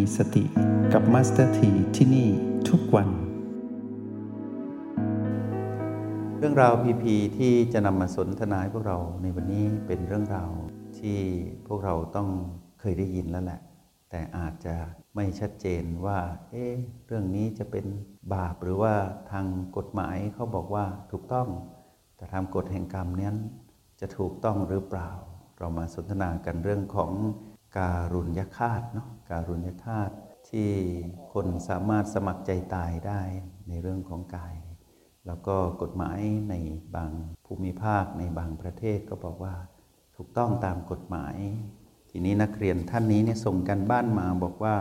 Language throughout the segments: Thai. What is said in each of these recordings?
มีสติกับมาสเตอร์ทีที่นี่ทุกวัน เรื่องราวพีพีที่จะนำมาสนทนาให้พวกเราในวันนี้เป็นเรื่องราวที่พวกเราต้องเคยได้ยินแล้วแหละ แต่อาจจะไม่ชัดเจนว่า เอ๊ะเรื่องนี้จะเป็นบาปหรือว่าทางกฎหมายเขาบอกว่าถูกต้อง แต่ทางกฎแห่งกรรมนั้นจะถูกต้องหรือเปล่า เรามาสนทนากันเรื่องของการุญยฆาตเนาะ การุญยฆาตุที่คนสามารถสมัครใจตายได้ในเรื่องของกาย แล้วก็กฎหมายในบางภูมิภาคในบางประเทศก็บอกว่าถูกต้องตามกฎหมาย ทีนี้นักเรียนท่านนี้เนี่ยส่งกันบ้านมาบอกว่า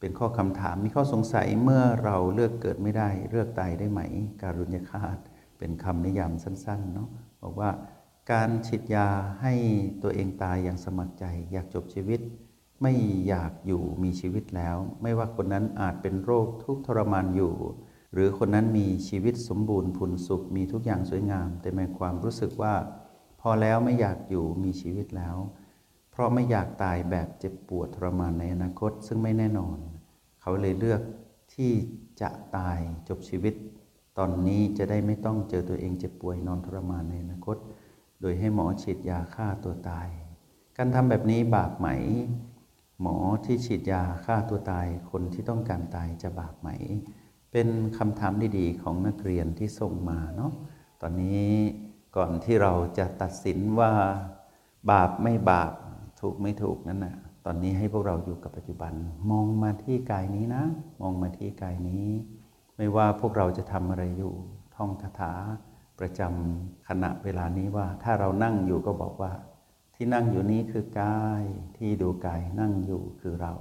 เป็นข้อคำถามมีข้อสงสัยเมื่อเราเลือกเกิดไม่ได้ เลือกตายได้ไหม การุญยฆาตเป็นคำนิยามสั้นๆเนาะบอกว่าการฉีดยาให้ตัวเองตายอย่างสมัครใจ อยากจบชีวิต ไม่อยากอยู่มีชีวิตแล้ว ไม่ว่าคนนั้นอาจเป็นโรคทุกทรมานอยู่ หรือคนนั้นมีชีวิตสมบูรณ์ผุนสุขมีทุกอย่างสวยงาม แต่มีความรู้สึกว่า พอแล้วไม่อยากอยู่มีชีวิตแล้ว เพราะไม่อยากตายแบบเจ็บปวดทรมานในอนาคตซึ่งไม่แน่นอน เขาเลยเลือกที่จะตายจบชีวิต ตอนนี้จะได้ไม่ต้องเจอตัวเองเจ็บป่วยนอนทรมานในอนาคต โดยให้หมอฉีดยาฆ่าตัวตาย การทำแบบนี้บาปไหม หมอที่ฉีดยาฆ่าตัวตายคนที่ต้องการตายจะบาปไหม เป็นคำถามดีๆ ของนักเรียนที่ส่งมาเนาะตอนนี้ก่อนที่เราจะตัดสินว่า บาปไม่บาปถูกไม่ถูกนั้นนะตอนนี้ให้พวกเราอยู่กับปัจจุบัน มองมาที่กายนี้นะ มองมาที่กายนี้ ไม่ว่าพวกเราจะทำอะไรอยู่ท่องคาถาประจำขณะเวลานี้ว่า ถ้าเรานั่งอยู่ก็บอกว่า ที่นั่งอยู่นี้คือกายที่ดูกายนั่งอยู่คือเรา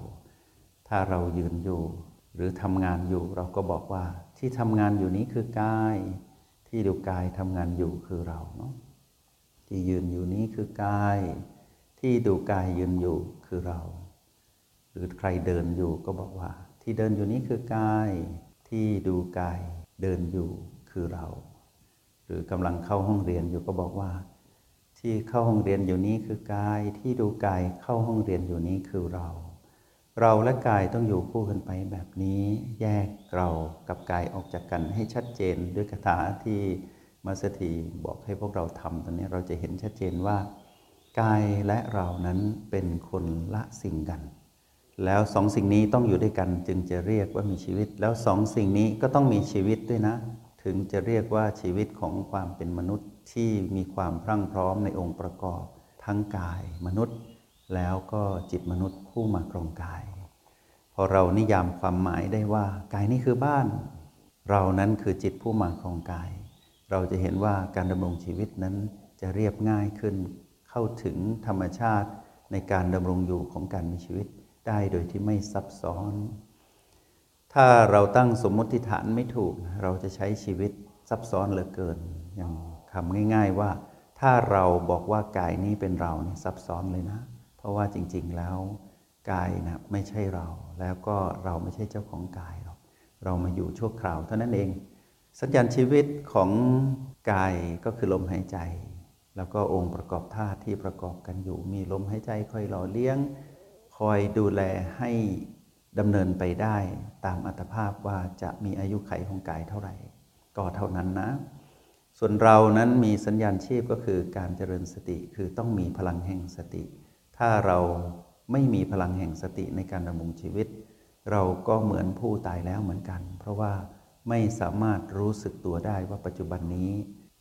ถ้าเรายืนอยู่ หรือทำงานอยู่เราก็บอกว่าที่ทำงานอยู่นี้คือกาย ที่ดูกายทำงานอยู่คือเราเนาะที่ยืนอยู่นี้คือกาย ที่ดูกายยืนอยู่คือเรา หรือใครเดินอยู่ก็บอกว่า ที่เดินอยู่นี้คือกาย ที่ดูกายเดินอยู่คือเรา หรือกำลังเข้าห้องเรียนอยู่ก็บอกว่า ที่เข้าห้องเรียนอยู่นี้คือกายที่ดูกายเข้าห้องเรียนอยู่นี้คือเรา เราและกายต้องอยู่คู่กันไปแบบนี้ แยกเรากับกายออกจากกันให้ชัดเจนด้วยคาถาที่มาสถีบอกให้พวกเราทำตอนนี้เราจะเห็นชัดเจนว่า กายและเรานั้นเป็นคนละสิ่งกัน แล้วสองสิ่งนี้ต้องอยู่ด้วยกันจึงจะเรียกว่ามีชีวิต แล้วสองสิ่งนี้ก็ต้องมีชีวิตด้วยนะ ถึงจะเรียกว่าชีวิตของความเป็นมนุษย์ที่มีความพรั่งพร้อมในองค์ประกอบ ทั้งกายมนุษย์ แล้วก็จิตมนุษย์ผู้มาครองกาย พอเรานิยามความหมายได้ว่ากายนี้คือบ้าน เรานั้นคือจิตผู้มาครองกาย เราจะเห็นว่าการดำรงชีวิตนั้นจะเรียบง่ายขึ้น เข้าถึงธรรมชาติในการดำรงอยู่ของการมีชีวิตได้โดยที่ไม่ซับซ้อน ถ้าเราตั้งสมมติฐานไม่ถูก เราจะใช้ชีวิตซับซ้อนเหลือเกิน อย่างคำง่าย ๆว่า ถ้าเราบอกว่ากายนี้เป็นเราเนี่ยซับซ้อนเลยนะ เพราะว่าจริงๆแล้วกายนะไม่ใช่เรา แล้วก็เราไม่ใช่เจ้าของกายหรอกเรามาอยู่ชั่วคราวเท่านั้นเอง สัญญาณชีวิตของกายก็คือลมหายใจ แล้วก็องค์ประกอบธาตุที่ประกอบกันอยู่ มีลมหายใจคอยหล่อเลี้ยง คอยดูแลให้ ดำเนินไปได้ตามอัตภาพว่าจะมีอายุไขของกายเท่าไหร่ ก็เท่านั้นนะ ส่วนเรานั้นมีสัญญาณชีพก็คือการเจริญสติคือต้องมีพลังแห่งสติ ถ้าเราไม่มีพลังแห่งสติในการดำรงชีวิต เราก็เหมือนผู้ตายแล้วเหมือนกัน เพราะว่าไม่สามารถรู้สึกตัวได้ว่าปัจจุบันนี้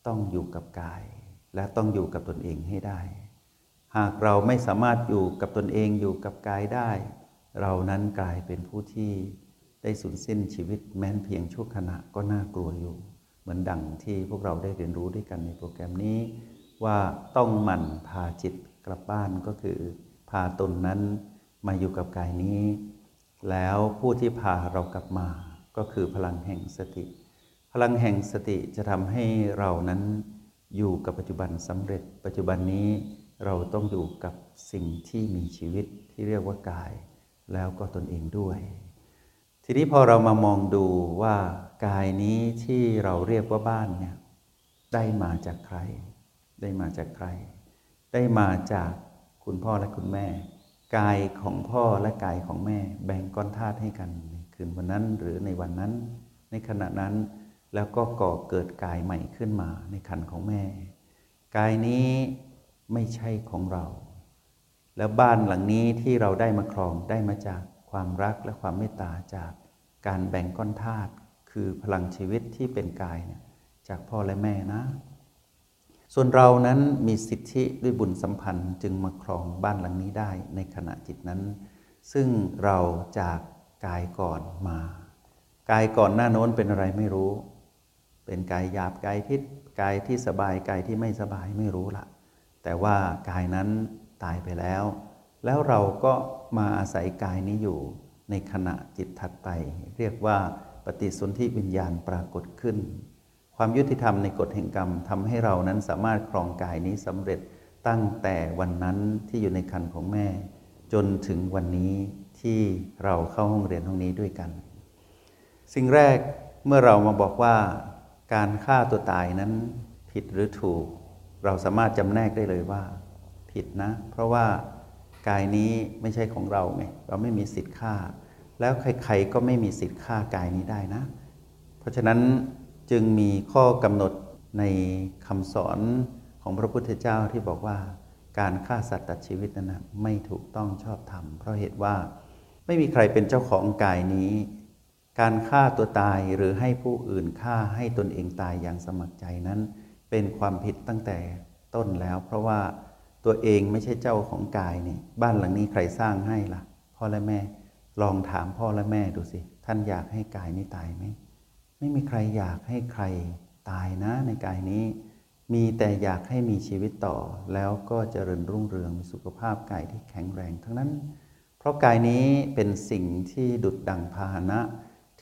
ต้องอยู่กับกาย และต้องอยู่กับตนเองให้ได้ หากเราไม่สามารถอยู่กับตนเองอยู่กับกายได้ เรานั้นกลายเป็นผู้ที่ได้สูญสิ้นชีวิตแม้นเพียงชั่วขณะก็น่ากลัวอยู่ เหมือนดังที่พวกเราได้เรียนรู้ด้วยกันในโปรแกรมนี้ ว่าต้องหมั่นพาจิตกลับบ้านก็คือ พาตนนั้นมาอยู่กับกายนี้ แล้วผู้ที่พาเรากลับมาก็คือพลังแห่งสติ พลังแห่งสติจะทำให้เรานั้นอยู่กับปัจจุบันสำเร็จ ปัจจุบันนี้เราต้องอยู่กับสิ่งที่มีชีวิตที่เรียกว่ากาย แล้วก็ตนเองด้วย ทีนี้พอเรามามองดูว่ากายนี้ที่เราเรียกว่าบ้านเนี่ยได้มาจากใคร ได้มาจากใคร ได้มาจากคุณพ่อและคุณแม่ กายของพ่อและกายของแม่ แบ่งก้อนธาตุให้กันในคืนวันนั้นหรือในวันนั้น ในขณะนั้นแล้วก็ก่อเกิดกายใหม่ขึ้นมาในคันของแม่ กายนี้ไม่ใช่ของเรา แล้วบ้านหลังนี้ที่เราได้มาครองได้มาจากความรักและความเมตตาจากการแบ่งก้อนธาตุคือพลังชีวิตที่เป็นกายเนี่ยจากพ่อและแม่นะ ส่วนเรานั้นมีสิทธิด้วยบุญสัมพันธ์จึงมาครองบ้านหลังนี้ได้ในขณะจิตนั้น ซึ่งเราจากกายก่อนมา กายก่อนหน้าโน้นเป็นอะไรไม่รู้ เป็นกายหยาบกายทิศกายที่สบายกายที่ไม่สบายไม่รู้ละแต่ว่ากายนั้น ตายไปแล้ว แล้วเราก็มาอาศัยกายนี้อยู่ในขณะจิตถัดไป เรียกว่าปฏิสนธิวิญญาณปรากฏขึ้น ความยุติธรรมในกฎแห่งกรรมทำให้เรานั้นสามารถครองกายนี้สำเร็จตั้งแต่วันนั้นที่อยู่ในคันของแม่ จนถึงวันนี้ที่เราเข้าห้องเรียนห้องนี้ด้วยกัน สิ่งแรกเมื่อเรามาบอกว่าการฆ่าตัวตายนั้นผิดหรือถูก เราสามารถจำแนกได้เลยว่า ผิดนะ เพราะว่ากายนี้ไม่ใช่ของเราไงเราไม่มีสิทธิ์ฆ่า แล้วใครๆก็ไม่มีสิทธิ์ฆ่ากายนี้ได้นะ เพราะฉะนั้นจึงมีข้อกำหนดในคำสอนของพระพุทธเจ้าที่บอกว่า การฆ่าสัตว์ตัดชีวิตนั้นนะไม่ถูกต้องชอบธรรม เพราะเหตุว่าไม่มีใครเป็นเจ้าของกายนี้ การฆ่าตัวตายหรือให้ผู้อื่นฆ่าให้ตนเองตายอย่างสมัครใจนั้น เป็นความผิดตั้งแต่ต้นแล้ว เพราะว่า ตัวเองไม่ใช่เจ้าของกายนี่บ้านหลังนี้ใครสร้างให้ละ่ะ พ่อและแม่ลองถามพ่อและแม่ดูสิ ท่านอยากให้กายนี้ตายไหมไม่มีใครอยากให้ใครตายนะในกายนี้ มีแต่อยากให้มีชีวิตต่อ แล้วก็เจริญรุ่งเรืองมีสุขภาพกายที่แข็งแรง ทั้งนั้น เพราะกายนี้เป็นสิ่งที่ดุดดังพาหนะ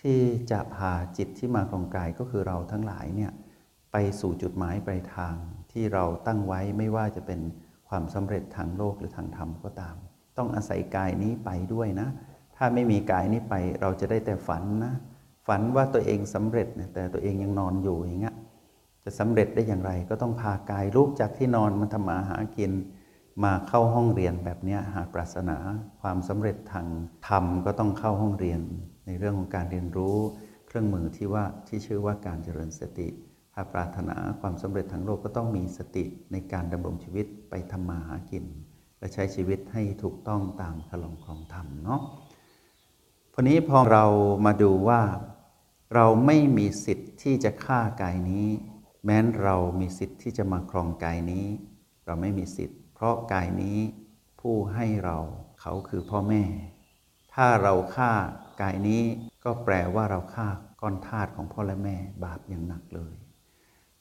ที่จะพาจิตที่มาครองกายก็คือเราทั้งหลายเนี่ยไปสู่จุดหมายปลายทางที่เราตั้งไว้ไม่ว่าจะเป็น ความสำเร็จทางโลกหรือทางธรรมก็ตาม ต้องอาศัยกายนี้ไปด้วยนะ ถ้าไม่มีกายนี้ไปเราจะได้แต่ฝันนะ ฝันว่าตัวเองสำเร็จแต่ตัวเองยังนอนอยู่อย่างเงี้ยจะสำเร็จได้อย่างไรก็ต้องพากายลุกจากที่นอนมาทำมาหากิน มาเข้าห้องเรียนแบบนี้หากปรารถนาความสำเร็จทางธรรมก็ต้องเข้าห้องเรียน ในเรื่องของการเรียนรู้เครื่องมือที่ว่าที่ชื่อว่าการเจริญสติ ถ้าปรารถนาความสำเร็จทางโลกก็ต้องมีสติในการดำรงชีวิตไปทำมาหากิน และใช้ชีวิตให้ถูกต้องตามคลองของธรรมเนาะพอนี้พอเรามาดูว่าเราไม่มีสิทธิ์ที่จะฆ่ากายนี้ แม้นเรามีสิทธิ์ที่จะมาครองกายนี้ เราไม่มีสิทธิ์ เพราะกายนี้ผู้ให้เราเขาคือพ่อแม่ ถ้าเราฆ่ากายนี้ก็แปลว่าเราฆ่าก้อนธาตุของพ่อและแม่บาปอย่างหนักเลย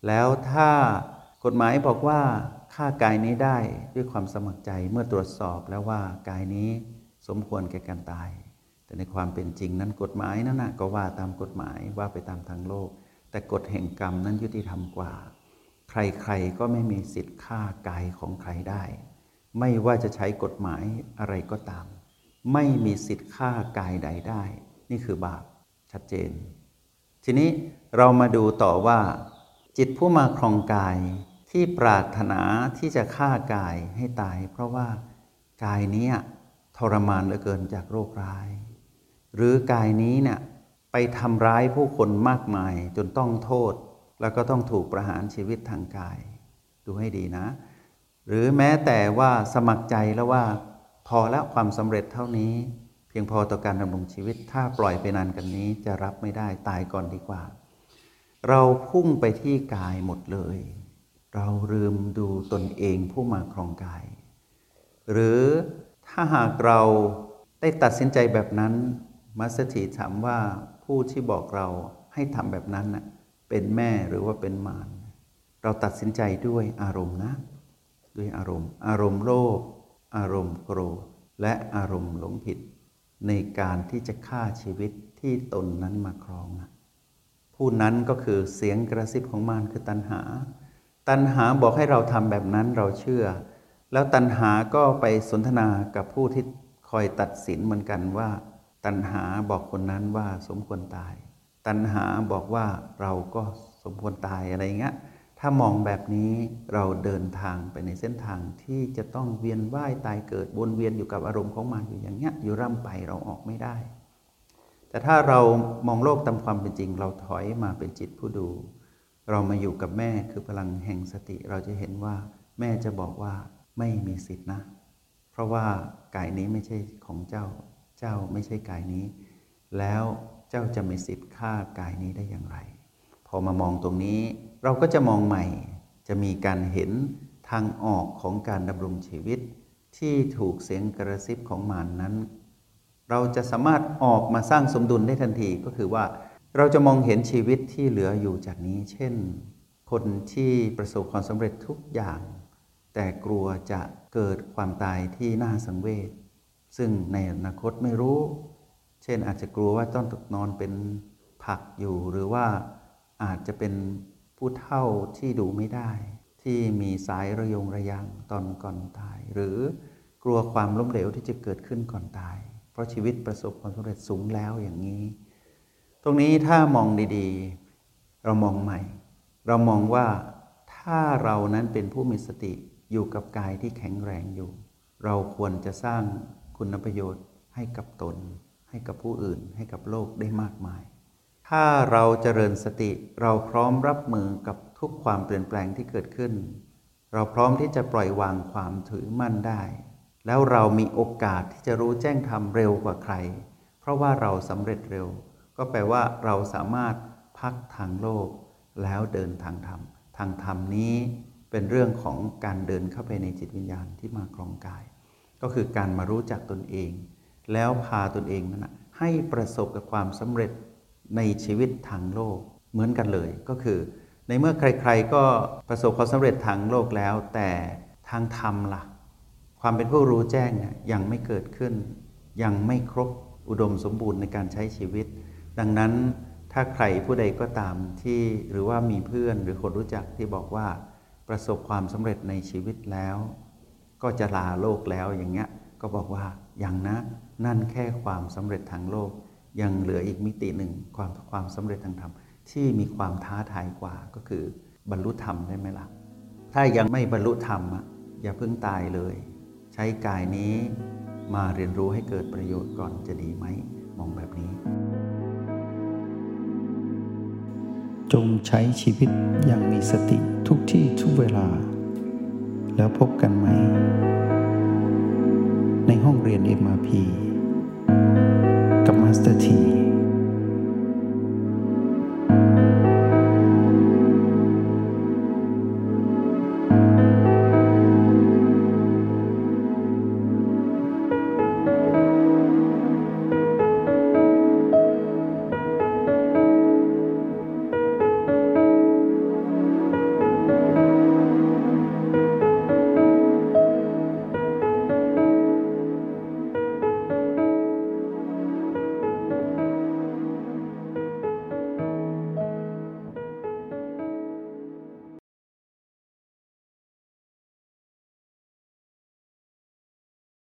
แล้วถ้ากฎหมายบอกว่าฆ่ากายนี้ได้ด้วยความสมัครใจเมื่อตรวจสอบแล้วว่ากายนี้สมควรแก่การตาย แต่ในความเป็นจริงนั้นกฎหมายนั้นนะก็ว่าตามกฎหมายว่าไปตามทางโลก แต่กฎแห่งกรรมนั้นยุติธรรมกว่า ใครๆก็ไม่มีสิทธิ์ฆ่ากายของใครได้ ไม่ว่าจะใช้กฎหมายอะไรก็ตาม ไม่มีสิทธิ์ฆ่ากายใดได้ นี่คือบาปชัดเจน ทีนี้เรามาดูต่อว่า จิตผู้มาครองกายที่ปรารถนาที่จะฆ่ากายให้ตาย เพราะว่ากายนี้ทรมานเหลือเกินจากโรคร้าย หรือกายนี้เนี่ยไปทำร้ายผู้คนมากมายจนต้องโทษ แล้วก็ต้องถูกประหารชีวิตทางกาย ดูให้ดีนะ หรือแม้แต่ว่าสมัครใจแล้วว่า พอแล้วความสำเร็จเท่านี้ เพียงพอต่อการดำรงชีวิตถ้าปล่อยไปนานกันนี้จะรับไม่ได้ตายก่อนดีกว่า เราพุ่งไปที่กายหมดเลย เราลืมดูตนเองผู้มาครองกาย หรือถ้าหากเราได้ตัดสินใจแบบนั้น มัสถีถามว่าผู้ที่บอกเราให้ทำแบบนั้นน่ะเป็นแม่หรือว่าเป็นมารเราตัดสินใจด้วยอารมณ์นะ ด้วยอารมณ์ อารมณ์โลภอารมณ์โกรธและอารมณ์หลงผิด ในการที่จะฆ่าชีวิตที่ตนนั้นมาครองนะ ผู้นั้นก็คือเสียงกระซิบของมารคือตัณหา ตัณหาบอกให้เราทำแบบนั้นเราเชื่อ แล้วตัณหาก็ไปสนทนากับผู้ที่คอยตัดสินเหมือนกันว่า ตัณหาบอกคนนั้นว่าสมควรตาย ตัณหาบอกว่าเราก็สมควรตายอะไรเงี้ยถ้ามองแบบนี้เราเดินทางไปในเส้นทางที่จะต้องเวียนว่ายตายเกิดวนเวียนอยู่กับอารมณ์ของมันอยู่อย่างเงี้ยอยู่ร่ำไปเราออกไม่ได้ แต่ถ้าเรามองโลกตามความเป็นจริง เราถอยมาเป็นจิตผู้ดู เรามาอยู่กับแม่คือพลังแห่งสติ เราจะเห็นว่าแม่จะบอกว่าไม่มีสิทธินะ เพราะว่ากายนี้ไม่ใช่ของเจ้า เจ้าไม่ใช่กายนี้ แล้วเจ้าจะมีสิทธิ์ฆ่ากายนี้ได้อย่างไร พอมามองตรงนี้เราก็จะมองใหม่ จะมีการเห็นทางออกของการดำรงชีวิต ที่ถูกเสียงกระซิบของมานนั้น เราจะสามารถออกมาสร้างสมดุลได้ทันทีก็คือว่า เราจะมองเห็นชีวิตที่เหลืออยู่จากนี้ เช่น คนที่ประสบความสำเร็จทุกอย่าง แต่กลัวจะเกิดความตายที่น่าสังเวชซึ่งในอนาคตไม่รู้ เช่นอาจจะกลัวว่าต้องนอนเป็นผักอยู่ หรือว่าอาจจะเป็นผู้เฒ่าที่ดูไม่ได้ ที่มีสายระยงระยางตอนก่อนตาย หรือกลัวความล้มเหลวที่จะเกิดขึ้นก่อนตาย ราะชีวิตประสบความสำเร็จสูงแล้วอย่างนี้ ตรงนี้ถ้ามองดีๆ เรามองใหม่ เรามองว่าถ้าเรานั้นเป็นผู้มีสติอยู่กับกายที่แข็งแรงอยู่ เราควรจะสร้างคุณประโยชน์ให้กับตน ให้กับผู้อื่น ให้กับโลกได้มากมาย ถ้าเราเจริญสติเราพร้อมรับมือกับทุกความเปลี่ยนแปลงที่เกิดขึ้น เราพร้อมที่จะปล่อยวางความถือมั่นได้ แล้วเรามีโอกาสที่จะรู้แจ้งธรรมเร็วกว่าใคร เพราะว่าเราสำเร็จเร็ว ก็แปลว่าเราสามารถพักทางโลก แล้วเดินทางธรรม ทางธรรมนี้เป็นเรื่องของการเดินเข้าไปในจิตวิญญาณที่มาครองกาย ก็คือการมารู้จักตนเอง แล้วพาตนเองนั้นให้ประสบกับความสำเร็จในชีวิตทางโลกเหมือนกันเลยก็คือ ในเมื่อใครๆก็ประสบความสำเร็จทางโลกแล้ว แต่ทางธรรมละ่ะ ความเป็นผู้รู้แจ้งยังไม่เกิดขึ้น ยังไม่ครบอุดมสมบูรณ์ในการใช้ชีวิต ดังนั้นถ้าใครผู้ใดก็ตามที่หรือว่ามีเพื่อนหรือคนรู้จักที่บอกว่าประสบความสำเร็จในชีวิตแล้ว ก็จะลาโลกแล้วอย่างเงี้ยก็บอกว่าอย่างนะนั่นแค่ความสำเร็จทางโลก ยังเหลืออีกมิติหนึ่งความความสำเร็จทางธรรมที่มีความท้าทายกว่าก็คือบรรลุธรรมได้ไหมละ่ะ ถ้ายังไม่บรรลุธรรมอย่าเพิ่งตายเลย ช้กายนี้มาเรียนรู้ให้เกิดประโยชน์ก่อนจะดีไหมมองแบบนี้ จงใช้ชีวิตอย่างมีสติทุกที่ทุกเวลา แล้วพบกันไหม ในห้องเรียน MRP กับมาสเตอร์ที